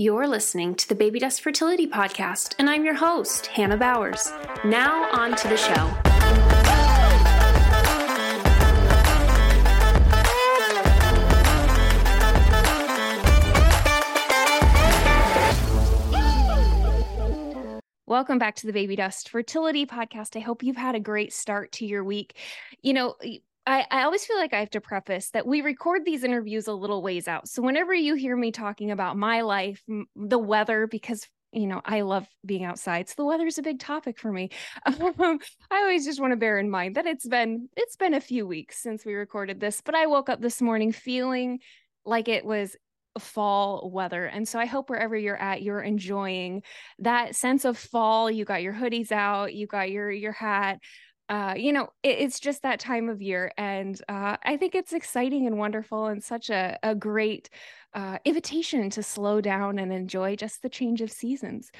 You're listening to the Baby Dust Fertility Podcast, and I'm your host, Hannah Bowers. Now, on to the show. Welcome back to the Baby Dust Fertility Podcast. I hope you've had a great start to your week. You know, I, I always feel like I have to preface that we record these interviews a little ways out. So whenever you hear me talking about my life, the weather, because you know I love being outside, so the weather is a big topic for me. Um, I always just want to bear in mind that it's been it's been a few weeks since we recorded this, but I woke up this morning feeling like it was fall weather. And so I hope wherever you're at, you're enjoying that sense of fall. You got your hoodies out, you got your your hat uh, you know, it, it's just that time of year. And uh, I think it's exciting and wonderful and such a, a great uh, invitation to slow down and enjoy just the change of seasons.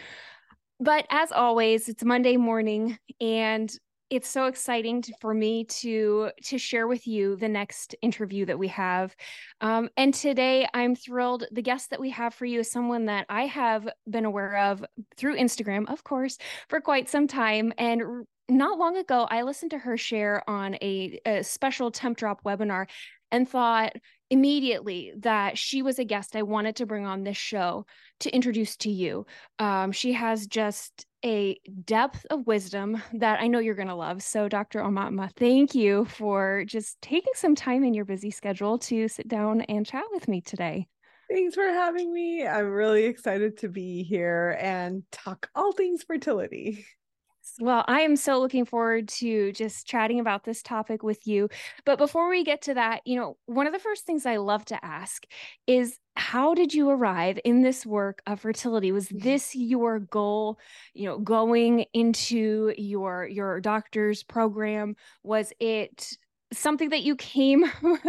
But as always, it's Monday morning and it's so exciting to, for me to to share with you the next interview that we have um, and today i'm thrilled the guest that we have for you is someone that i have been aware of through instagram of course for quite some time and not long ago, I listened to her share on a, a special temp drop webinar and thought immediately that she was a guest I wanted to bring on this show to introduce to you. Um, she has just a depth of wisdom that I know you're going to love. So, Dr. Aumatma, thank you for just taking some time in your busy schedule to sit down and chat with me today. Thanks for having me. I'm really excited to be here and talk all things fertility. Well, I am so looking forward to just chatting about this topic with you. But before we get to that, you know, one of the first things I love to ask is how did you arrive in this work of fertility? Was mm-hmm. this your goal, you know, going into your your doctor's program? Was it something that you came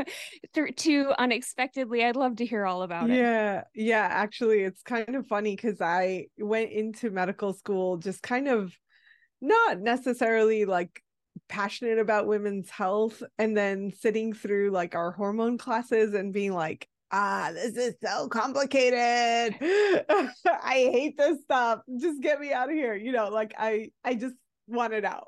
through to unexpectedly i'd love to hear all about it yeah yeah actually it's kind of funny because i went into medical school just kind of not necessarily like passionate about women's health and then sitting through like our hormone classes and being like ah this is so complicated. I hate this stuff. Just get me out of here. You know like i i just want it out.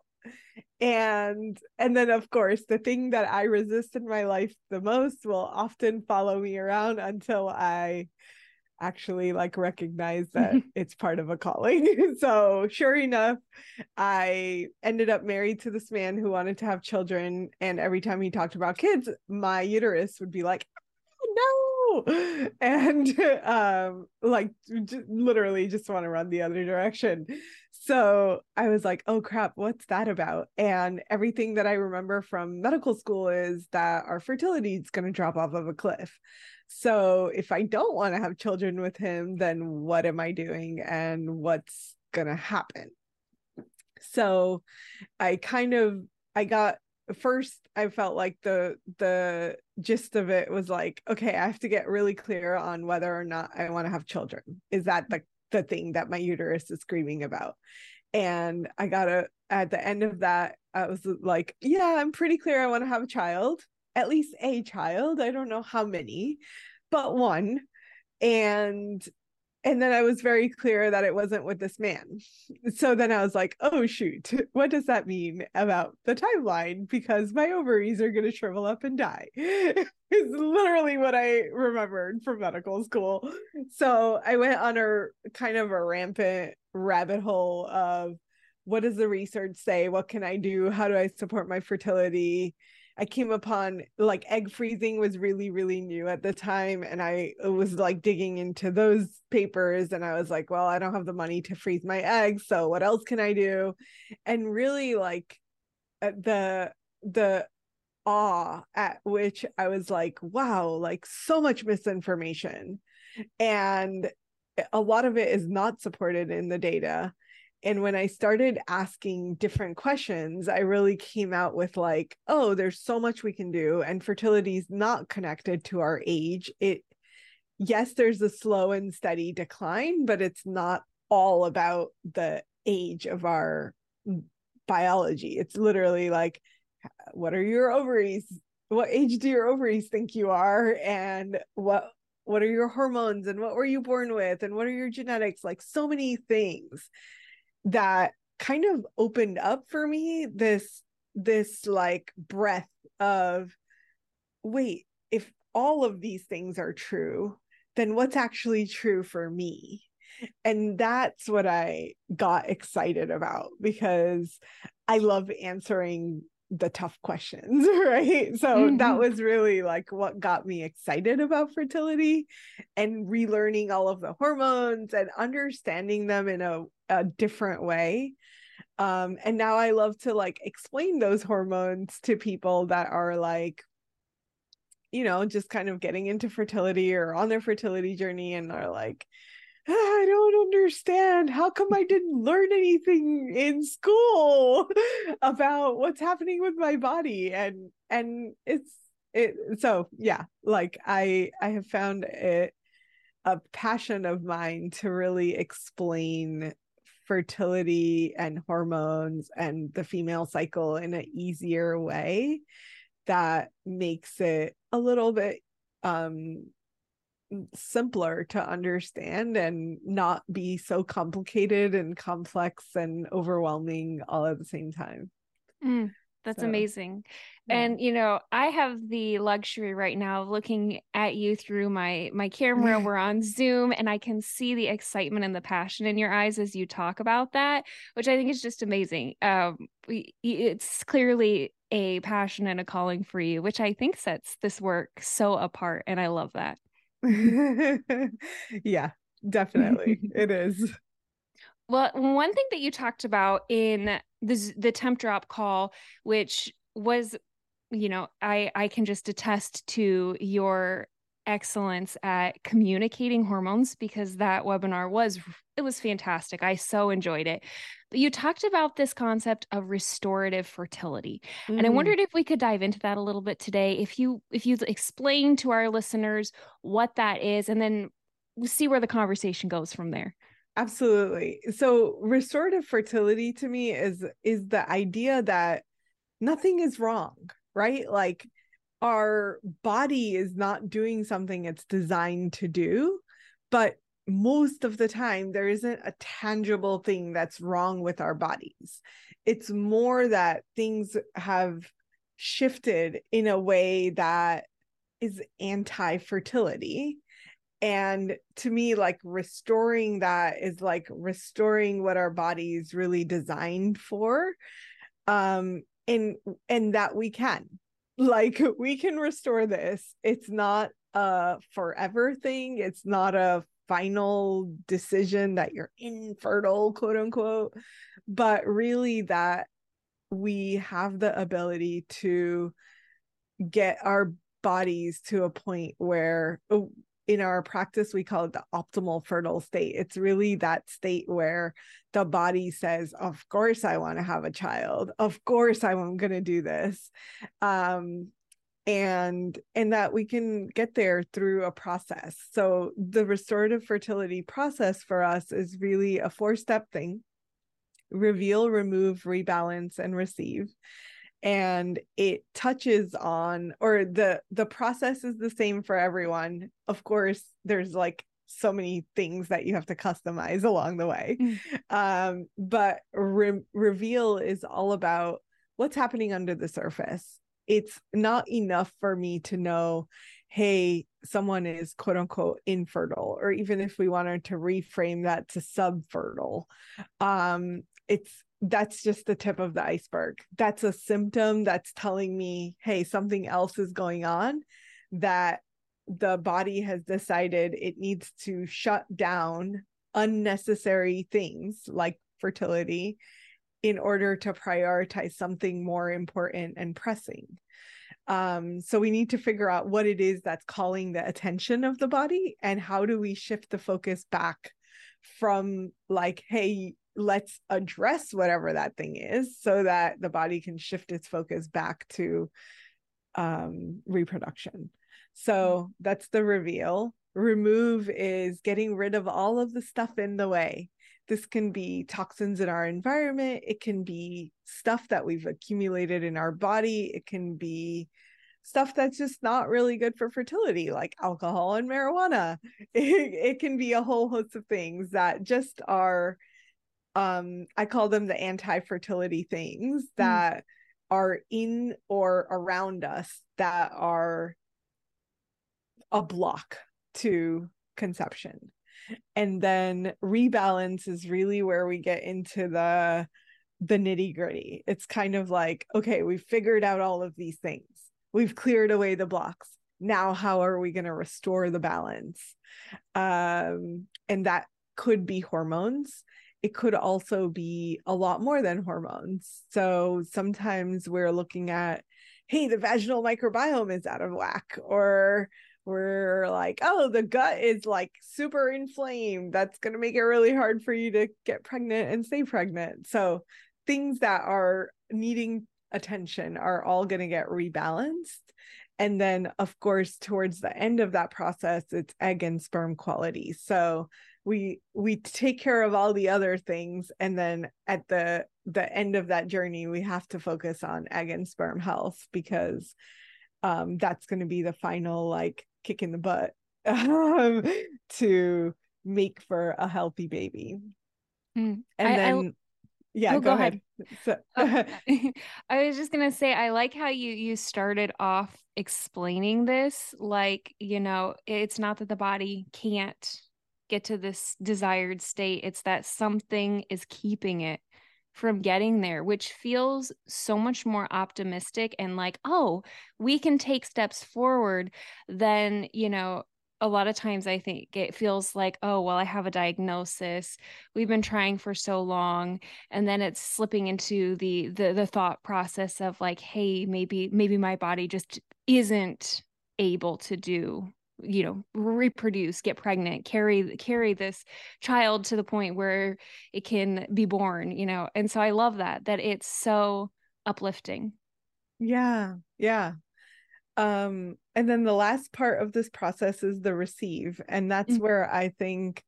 And and then of course the thing that i resist in my life the most will often follow me around until i actually like recognize that it's part of a calling. so sure enough, I ended up married to this man who wanted to have children. And every time he talked about kids, my uterus would be like, oh, no. And um, like j- literally just want to run the other direction. So I was like, oh crap, what's that about? And everything that I remember from medical school is that our fertility is going to drop off of a cliff. So if I don't want to have children with him, then what am I doing and what's going to happen? So I kind of I got first I felt like the the gist of it was like okay, I have to get really clear on whether or not I want to have children. Is that the the thing that my uterus is screaming about? And I got a, at the end of that I was like, yeah, I'm pretty clear I want to have a child at least a child. I don't know how many, but one. And and then I was very clear that it wasn't with this man. So then I was like, oh shoot, what does that mean about the timeline? Because my ovaries are going to shrivel up and die. it's literally what I remembered from medical school. So I went on a kind of a rampant rabbit hole of what does the research say? What can I do? How do I support my fertility? I came upon like egg freezing was really, really new at the time. And I was like digging into those papers and I was like, well, I don't have the money to freeze my eggs. So what else can I do? And really like uh, the, the, awe at which I was like, wow, like so much misinformation. And a lot of it is not supported in the data and when i started asking different questions i really came out with like oh there's so much we can do and fertility is not connected to our age. It yes there's a slow and steady decline but it's not all about the age of our biology. It's literally like what are your ovaries? What age do your ovaries think you are? And what what are your hormones? And what were you born with? And what are your genetics? Like so many things that kind of opened up for me this this like breath of wait if all of these things are true then what's actually true for me? And that's what i got excited about because i love answering the tough questions right so mm-hmm. that was really like what got me excited about fertility and relearning all of the hormones and understanding them in a, a different way um and now i love to like explain those hormones to people that are like you know just kind of getting into fertility or on their fertility journey and are like I don't understand. How come I didn't learn anything in school about what's happening with my body? And and it's it so yeah, like I I have found it a passion of mine to really explain fertility and hormones and the female cycle in an easier way that makes it a little bit um simpler to understand and not be so complicated and complex and overwhelming all at the same time. Mm, that's so, amazing. Yeah. And you know, I have the luxury right now of looking at you through my my camera. We're on Zoom and I can see the excitement and the passion in your eyes as you talk about that, which I think is just amazing. Um it's clearly a passion and a calling for you, which I think sets this work so apart and I love that. yeah, definitely. it is. Well, one thing that you talked about in the the temp drop call, which was, you know, I I can just attest to your excellence at communicating hormones because that webinar was it was fantastic. I so enjoyed it. But you talked about this concept of restorative fertility. Mm. And I mm. wondered if we could dive into that a little bit today. If you if you explain to our listeners what that is and then we'll see where the conversation goes from there. Absolutely. So restorative fertility to me is is the idea that nothing is wrong, right? Like our body is not doing something it's designed to do, but most of the time there isn't a tangible thing that's wrong with our bodies. It's more that things have shifted in a way that is anti-fertility. And to me like restoring that is like restoring what our body is really designed for um and and that we can like we can restore this. It's not a forever thing. It's not a final decision that you're infertile, quote unquote, but really that we have the ability to get our bodies to a point where in our practice we call it the optimal fertile state. It's really that state where the body says of course i want to have a child. Of course i'm going to do this. Um and and that we can get there through a process. So the restorative fertility process for us is really a four step thing. Reveal remove rebalance and receive and it touches on or the the process is the same for everyone. Of course there's like so many things that you have to customize along the way. Mm. um but re- reveal is all about what's happening under the surface. It's not enough for me to know hey someone is quote unquote infertile or even if we wanted to reframe that to subfertile. Um it's that's just the tip of the iceberg that's a symptom that's telling me hey something else is going on that the body has decided it needs to shut down unnecessary things like fertility in order to prioritize something more important and pressing. Um, so we need to figure out what it is that's calling the attention of the body and how do we shift the focus back from like, hey, let's address whatever that thing is so that the body can shift its focus back to um, reproduction. So that's the reveal. Remove is getting rid of all of the stuff in the way. This can be toxins in our environment. It can be stuff that we've accumulated in our body. It can be stuff that's just not really good for fertility, like alcohol and marijuana. It, it can be a whole host of things that just are, um, I call them the anti fertility things mm. that mm. are in or around us that are a block to conception. And then rebalance is really where we get into the the nitty gritty. It's kind of like, okay, we've figured out all of these things. We've cleared away the blocks. Now, how are we going to restore the balance? Um, and that could be hormones. It could also be a lot more than hormones. So sometimes we're looking at, hey, the vaginal microbiome is out of whack, or we're like, oh, the gut is like super inflamed. That's going to make it really hard for you to get pregnant and stay pregnant. So things that are needing attention are all going to get rebalanced. And then, of course, towards the end of that process, it's egg and sperm quality. So we we take care of all the other things, and then at the the end of that journey, we have to focus on egg and sperm health because um, that's going to be the final like kick in the butt um, to make for a healthy baby. Mm. And I, then yeah, oh, go, go, ahead. ahead. So, I was just gonna say I like how you you started off explaining this. Like, you know, it's not that the body can't get to this desired state, it's that something is keeping it from getting there, which feels so much more optimistic and like, oh, we can take steps forward than, you know, a lot of times I think it feels like, oh, well, I have a diagnosis. We've been trying for so long. And then it's slipping into the the the thought process of like, hey, maybe, maybe my body just isn't able to do you know reproduce get pregnant carry carry this child to the point where it can be born you know? And so i love that that it's so uplifting. Yeah yeah. Um and then the last part of this process is the receive and that's mm-hmm. where i think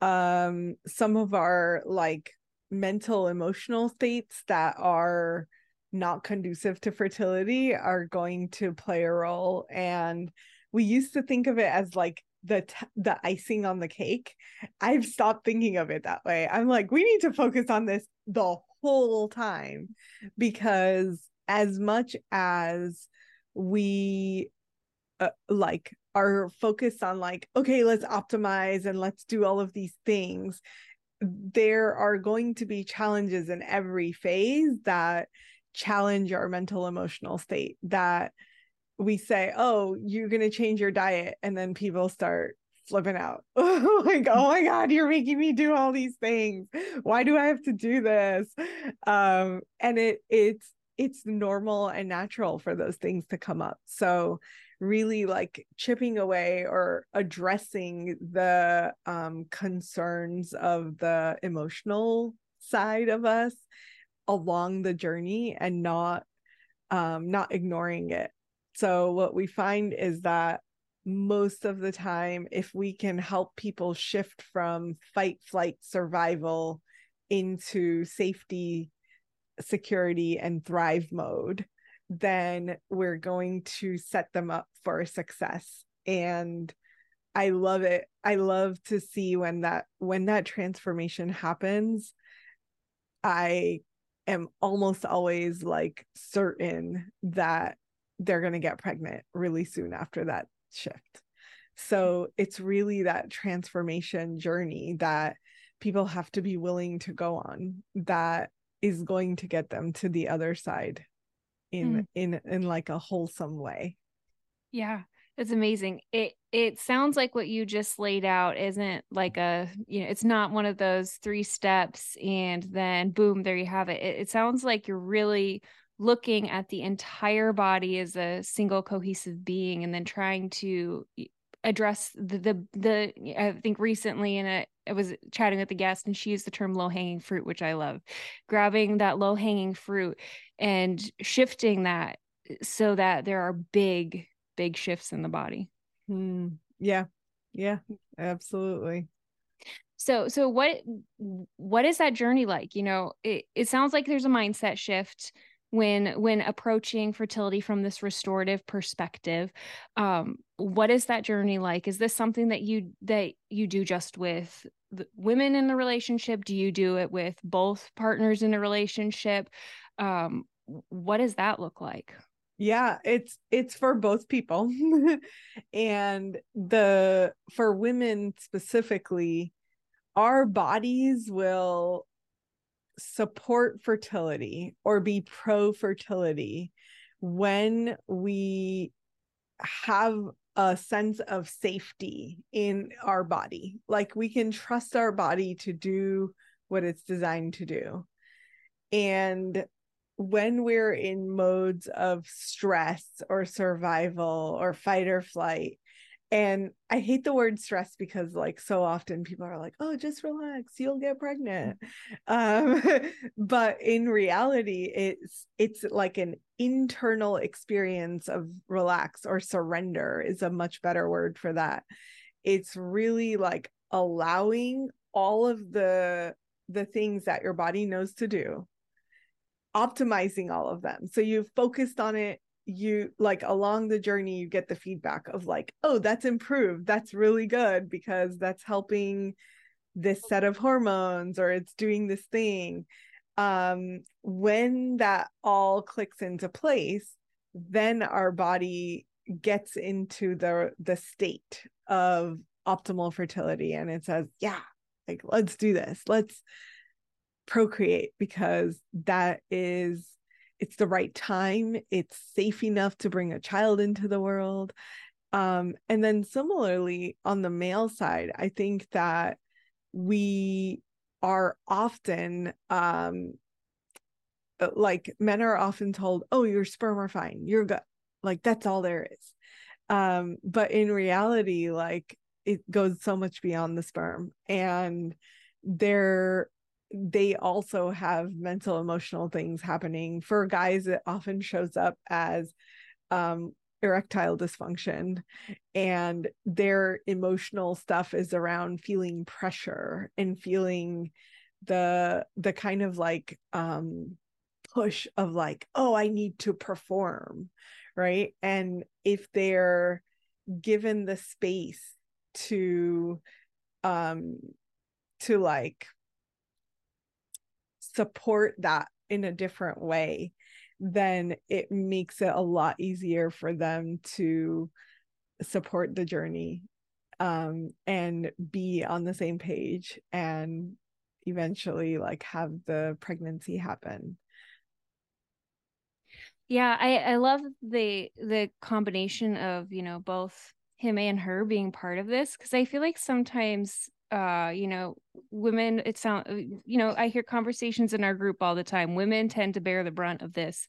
um some of our like mental emotional states that are not conducive to fertility are going to play a role and we used to think of it as like the t- the icing on the cake. I've stopped thinking of it that way. I'm like we need to focus on this the whole time because as much as we uh, like are focused on like okay let's optimize and let's do all of these things there are going to be challenges in every phase that challenge our mental emotional state that we say oh you're going to change your diet and then people start flipping out like oh my god you're making me do all these things why do i have to do this um and it it's it's normal and natural for those things to come up. So really like chipping away or addressing the um, concerns of the emotional side of us along the journey and not um, not ignoring it. So what we find is that most of the time if we can help people shift from fight flight survival into safety security and thrive mode, then we're going to set them up for success. And I love it. I love to see when that when that transformation happens. I am almost always like certain that they're going to get pregnant really soon after that shift. So it's really that transformation journey that people have to be willing to go on that is going to get them to the other side in mm. in in like a wholesome way yeah it's amazing it it sounds like what you just laid out isn't like a you know it's not one of those three steps and then boom there you have it it, it sounds like you're really looking at the entire body as a single cohesive being and then trying to address the the, the I think recently in a I was chatting with the guest and she used the term low hanging fruit, which I love. Grabbing that low hanging fruit and shifting that so that there are big, big shifts in the body. Mm, yeah. Yeah, absolutely. So so what what is that journey like? You know, it, it sounds like there's a mindset shift when when approaching fertility from this restorative perspective um what is that journey like? Is this something that you that you do just with women in the relationship? Do you do it with both partners in a relationship? Um what does that look like? Yeah it's it's for both people. And the for women specifically our bodies will support fertility or be pro fertility when we have a sense of safety in our body. Like we can trust our body to do what it's designed to do. And when we're in modes of stress or survival or fight or flight and i hate the word stress because like so often people are like oh just relax you'll get pregnant um but in reality it's it's like an internal experience of relax or surrender is a much better word for that it's really like allowing all of the the things that your body knows to do optimizing all of them. So you've focused on it. You like along the journey, you get the feedback of like, oh, that's improved. That's really good because that's helping this set of hormones or it's doing this thing. Um, when that all clicks into place, then our body gets into the the state of optimal fertility and it says, yeah, like let's do this. Let's procreate because that is it's the right time it's safe enough to bring a child into the world um, and then similarly on the male side i think that we are often um, uh, like men are often told oh your sperm are fine you're good like that's all there is. Um, but in reality like it goes so much beyond the sperm and there they also have mental emotional things happening for guys it often shows up as um erectile dysfunction and their emotional stuff is around feeling pressure and feeling the the kind of like um push of like oh i need to perform right? And if they're given the space to um to like support that in a different way, then it makes it a lot easier for them to support the journey um, and be on the same page and eventually like have the pregnancy happen. Yeah i i love the the combination of you know both him and her being part of this because i feel like sometimes uh you know women it sound uh, you know i hear conversations in our group all the time women tend to bear the brunt of this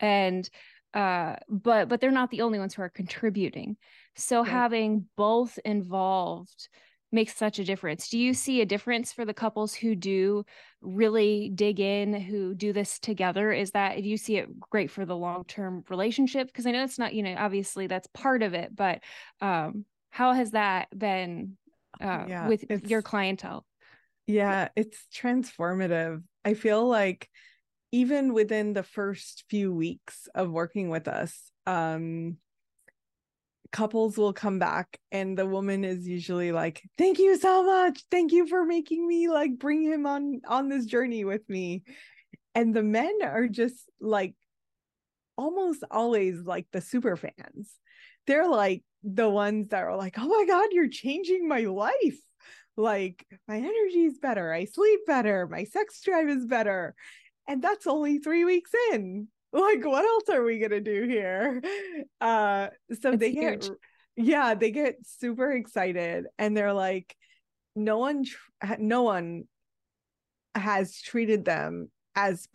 and uh but but they're not the only ones who are contributing. So right. having both involved makes such a difference. Do you see a difference for the couples who do really dig in who do this together? Is that do you see it great for the long-term relationship? Because i know it's not you know obviously that's part of it but um how has that been uh, yeah, with your clientele. Yeah it's transformative. I feel like even within the first few weeks of working with us um couples will come back and the woman is usually like thank you so much. Thank you for making me like bring him on on this journey with me. And the men are just like almost always like the super fans they're like the ones that are like, oh my God, you're changing my life. Like, my energy is better. I sleep better. My sex drive is better. And that's only three weeks in. Like, what else are we going to do here? Uh, so it's they huge. get, yeah, they get super excited and they're like, no one, tr- no one has treated them as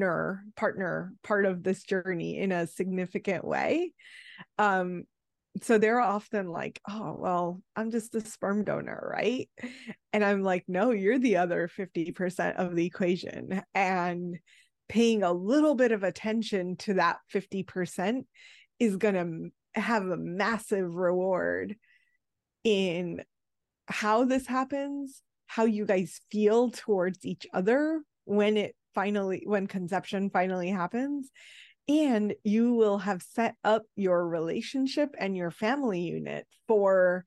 partner, partner, part of this journey in a significant way um so they're often like, oh, well, I'm just a sperm donor, right? And I'm like, no, you're the other 50% of the equation. And paying a little bit of attention to that 50% is going to have a massive reward in how this happens, how you guys feel towards each other when it finally when conception finally happens and you will have set up your relationship and your family unit for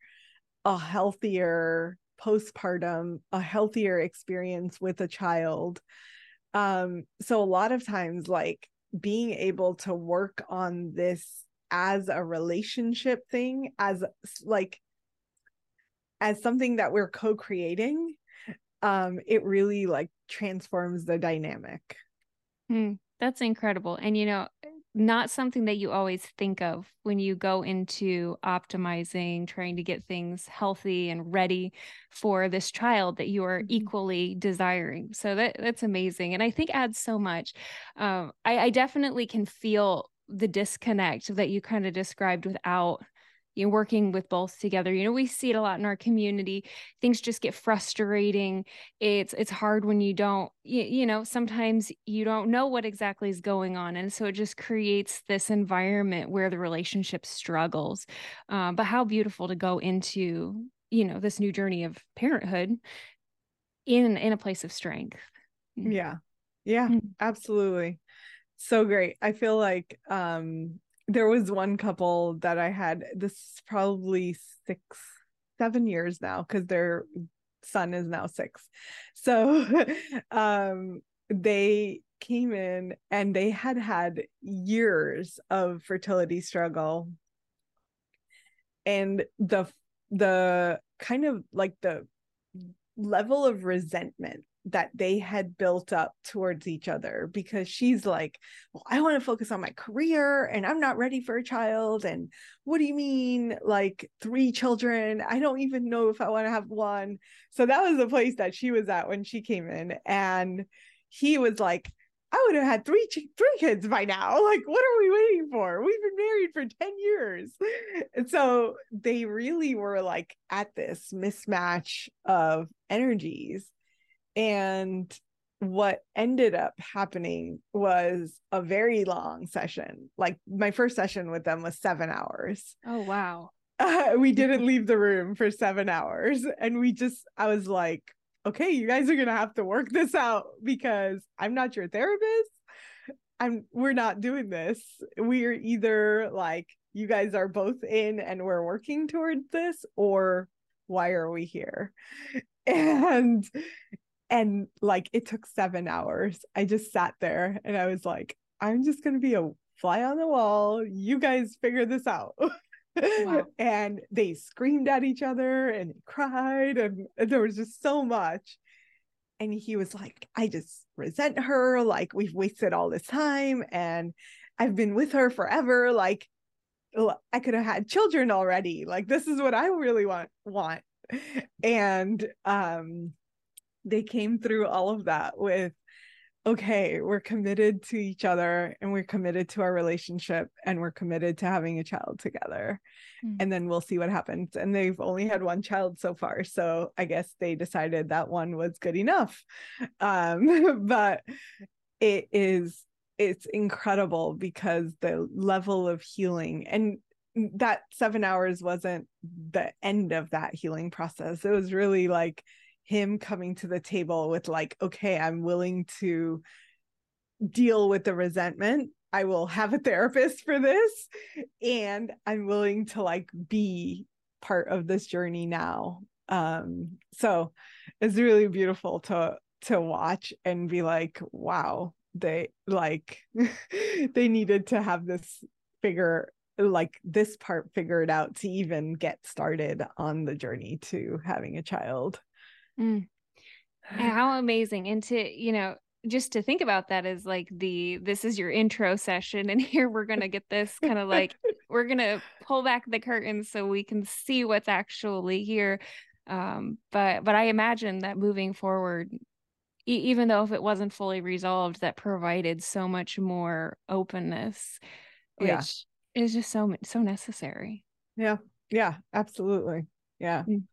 a healthier postpartum a healthier experience with a child. Um so a lot of times like being able to work on this as a relationship thing as like as something that we're co-creating um it really like transforms the dynamic. Mm, that's incredible. And you know not something that you always think of when you go into optimizing trying to get things healthy and ready for this child that you are mm-hmm. equally desiring. So that that's amazing and i think adds so much. Um, I, I definitely can feel the disconnect that you kind of described without you know working with both together. You know we see it a lot in our community. Things just get frustrating. It's it's hard when you don't you, you know sometimes you don't know what exactly is going on. And so it just creates this environment where the relationship struggles. Um, but how beautiful to go into you know this new journey of parenthood in in a place of strength. Mm. yeah. Yeah mm-hmm. absolutely. So great. I feel like um there was one couple that I had this is probably six, seven years now because their son is now six. So um they came in and they had had years of fertility struggle and the the kind of like the level of resentment that they had built up towards each other because she's like, Well, I want to focus on my career and I'm not ready for a child. And what do you mean, like three children? I don't even know if I want to have one. So that was the place that she was at when she came in. And he was like, I would have had three three kids by now. Like, what are we waiting for? We've been married for 10 years. And so they really were like at this mismatch of energies and what ended up happening was a very long session. Like my first session with them was seven hours. Oh, wow. Uh, we didn't leave the room for seven hours. And we just, I was like, okay, you guys are going to have to work this out because I'm not your therapist. I'm, we're not doing this. We're either like, you guys are both in and we're working towards this, or why are we here? And and like it took seven hours. I just sat there and I was like, I'm just gonna be a fly on the wall. You guys figure this out. Wow. and they screamed at each other and cried and, and there was just so much and he was like i just resent her like we've wasted all this time and i've been with her forever like i could have had children already like this is what i really want want and um they came through all of that with okay, we're committed to each other and we're committed to our relationship and we're committed to having a child together. Mm-hmm. And then we'll see what happens. And they've only had one child so far. So I guess they decided that one was good enough. Um, but it is, it's incredible because the level of healing and that seven hours wasn't the end of that healing process. It was really like, him coming to the table with like okay i'm willing to deal with the resentment. I will have a therapist for this and i'm willing to like be part of this journey now. Um so it's really beautiful to to watch and be like wow they like they needed to have this figure like this part figured out to even get started on the journey to having a child Mm. How amazing. And to, you know, just to think about that is like the this is your intro session and here we're going to get this kind of like we're going to pull back the curtain so we can see what's actually here um but but i imagine that moving forward e- even though if it wasn't fully resolved that provided so much more openness which yeah. is just so so necessary yeah yeah absolutely yeah mm.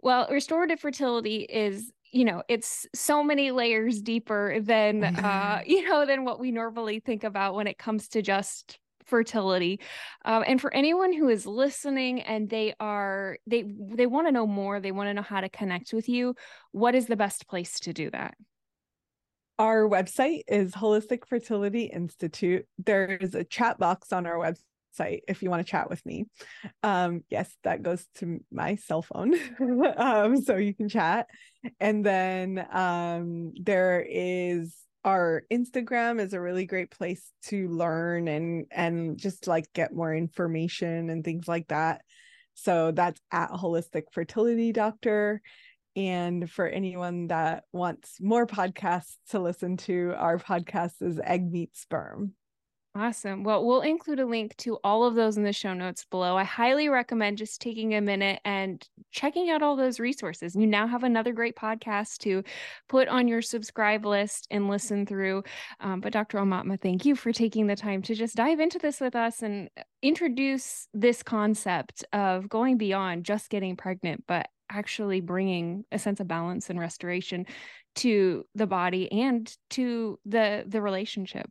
Well, restorative fertility is you know it's so many layers deeper than uh you know than what we normally think about when it comes to just fertility. Um, and for anyone who is listening and they are they they want to know more they want to know how to connect with you what is the best place to do that? Our website is Holistic Fertility Institute. There's a chat box on our website if you want to chat with me. Um, yes, that goes to my cell phone. um, so you can chat. And then um, there is our Instagram is a really great place to learn and and just like get more information and things like that. So that's at holistic fertility doctor. And for anyone that wants more podcasts to listen to, our podcast is Egg Meet Sperm. Awesome. Well, we'll include a link to all of those in the show notes below. I highly recommend just taking a minute and checking out all those resources. You now have another great podcast to put on your subscribe list and listen through. Um, but Dr. Aumatma, thank you for taking the time to just dive into this with us and introduce this concept of going beyond just getting pregnant, but actually bringing a sense of balance and restoration to the body and to the the relationship.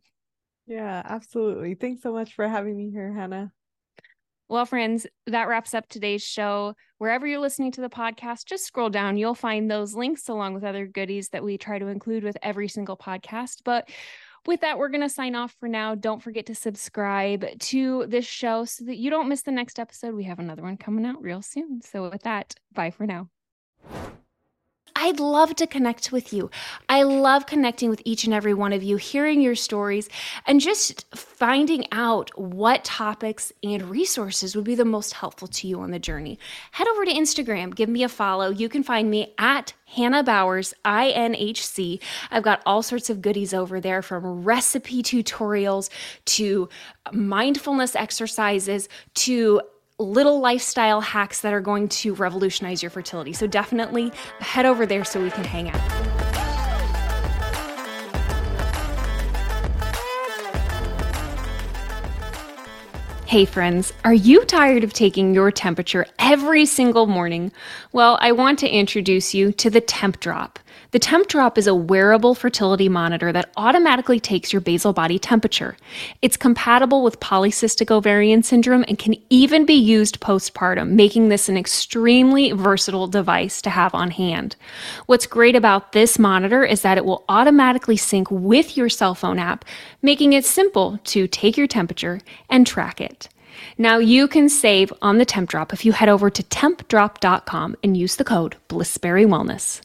Yeah, absolutely. Thanks so much for having me here, Hannah. Well, friends, that wraps up today's show. Wherever you're listening to the podcast, just scroll down. You'll find those links along with other goodies that we try to include with every single podcast. But with that, we're going to sign off for now. Don't forget to subscribe to this show so that you don't miss the next episode. We have another one coming out real soon. So, with that, bye for now. I'd love to connect with you. I love connecting with each and every one of you, hearing your stories, and just finding out what topics and resources would be the most helpful to you on the journey. Head over to Instagram, give me a follow. You can find me at Hannah Bowers, INHC. I've got all sorts of goodies over there from recipe tutorials to mindfulness exercises to little lifestyle hacks that are going to revolutionize your fertility. So definitely head over there so we can hang out. Hey friends, are you tired of taking your temperature every single morning? Well, I want to introduce you to the Temp Drop. The Temp Drop is a wearable fertility monitor that automatically takes your basal body temperature. It's compatible with polycystic ovarian syndrome and can even be used postpartum, making this an extremely versatile device to have on hand. What's great about this monitor is that it will automatically sync with your cell phone app, making it simple to take your temperature and track it. Now you can save on the Temp Drop if you head over to tempdrop.com and use the code BlissberryWellness.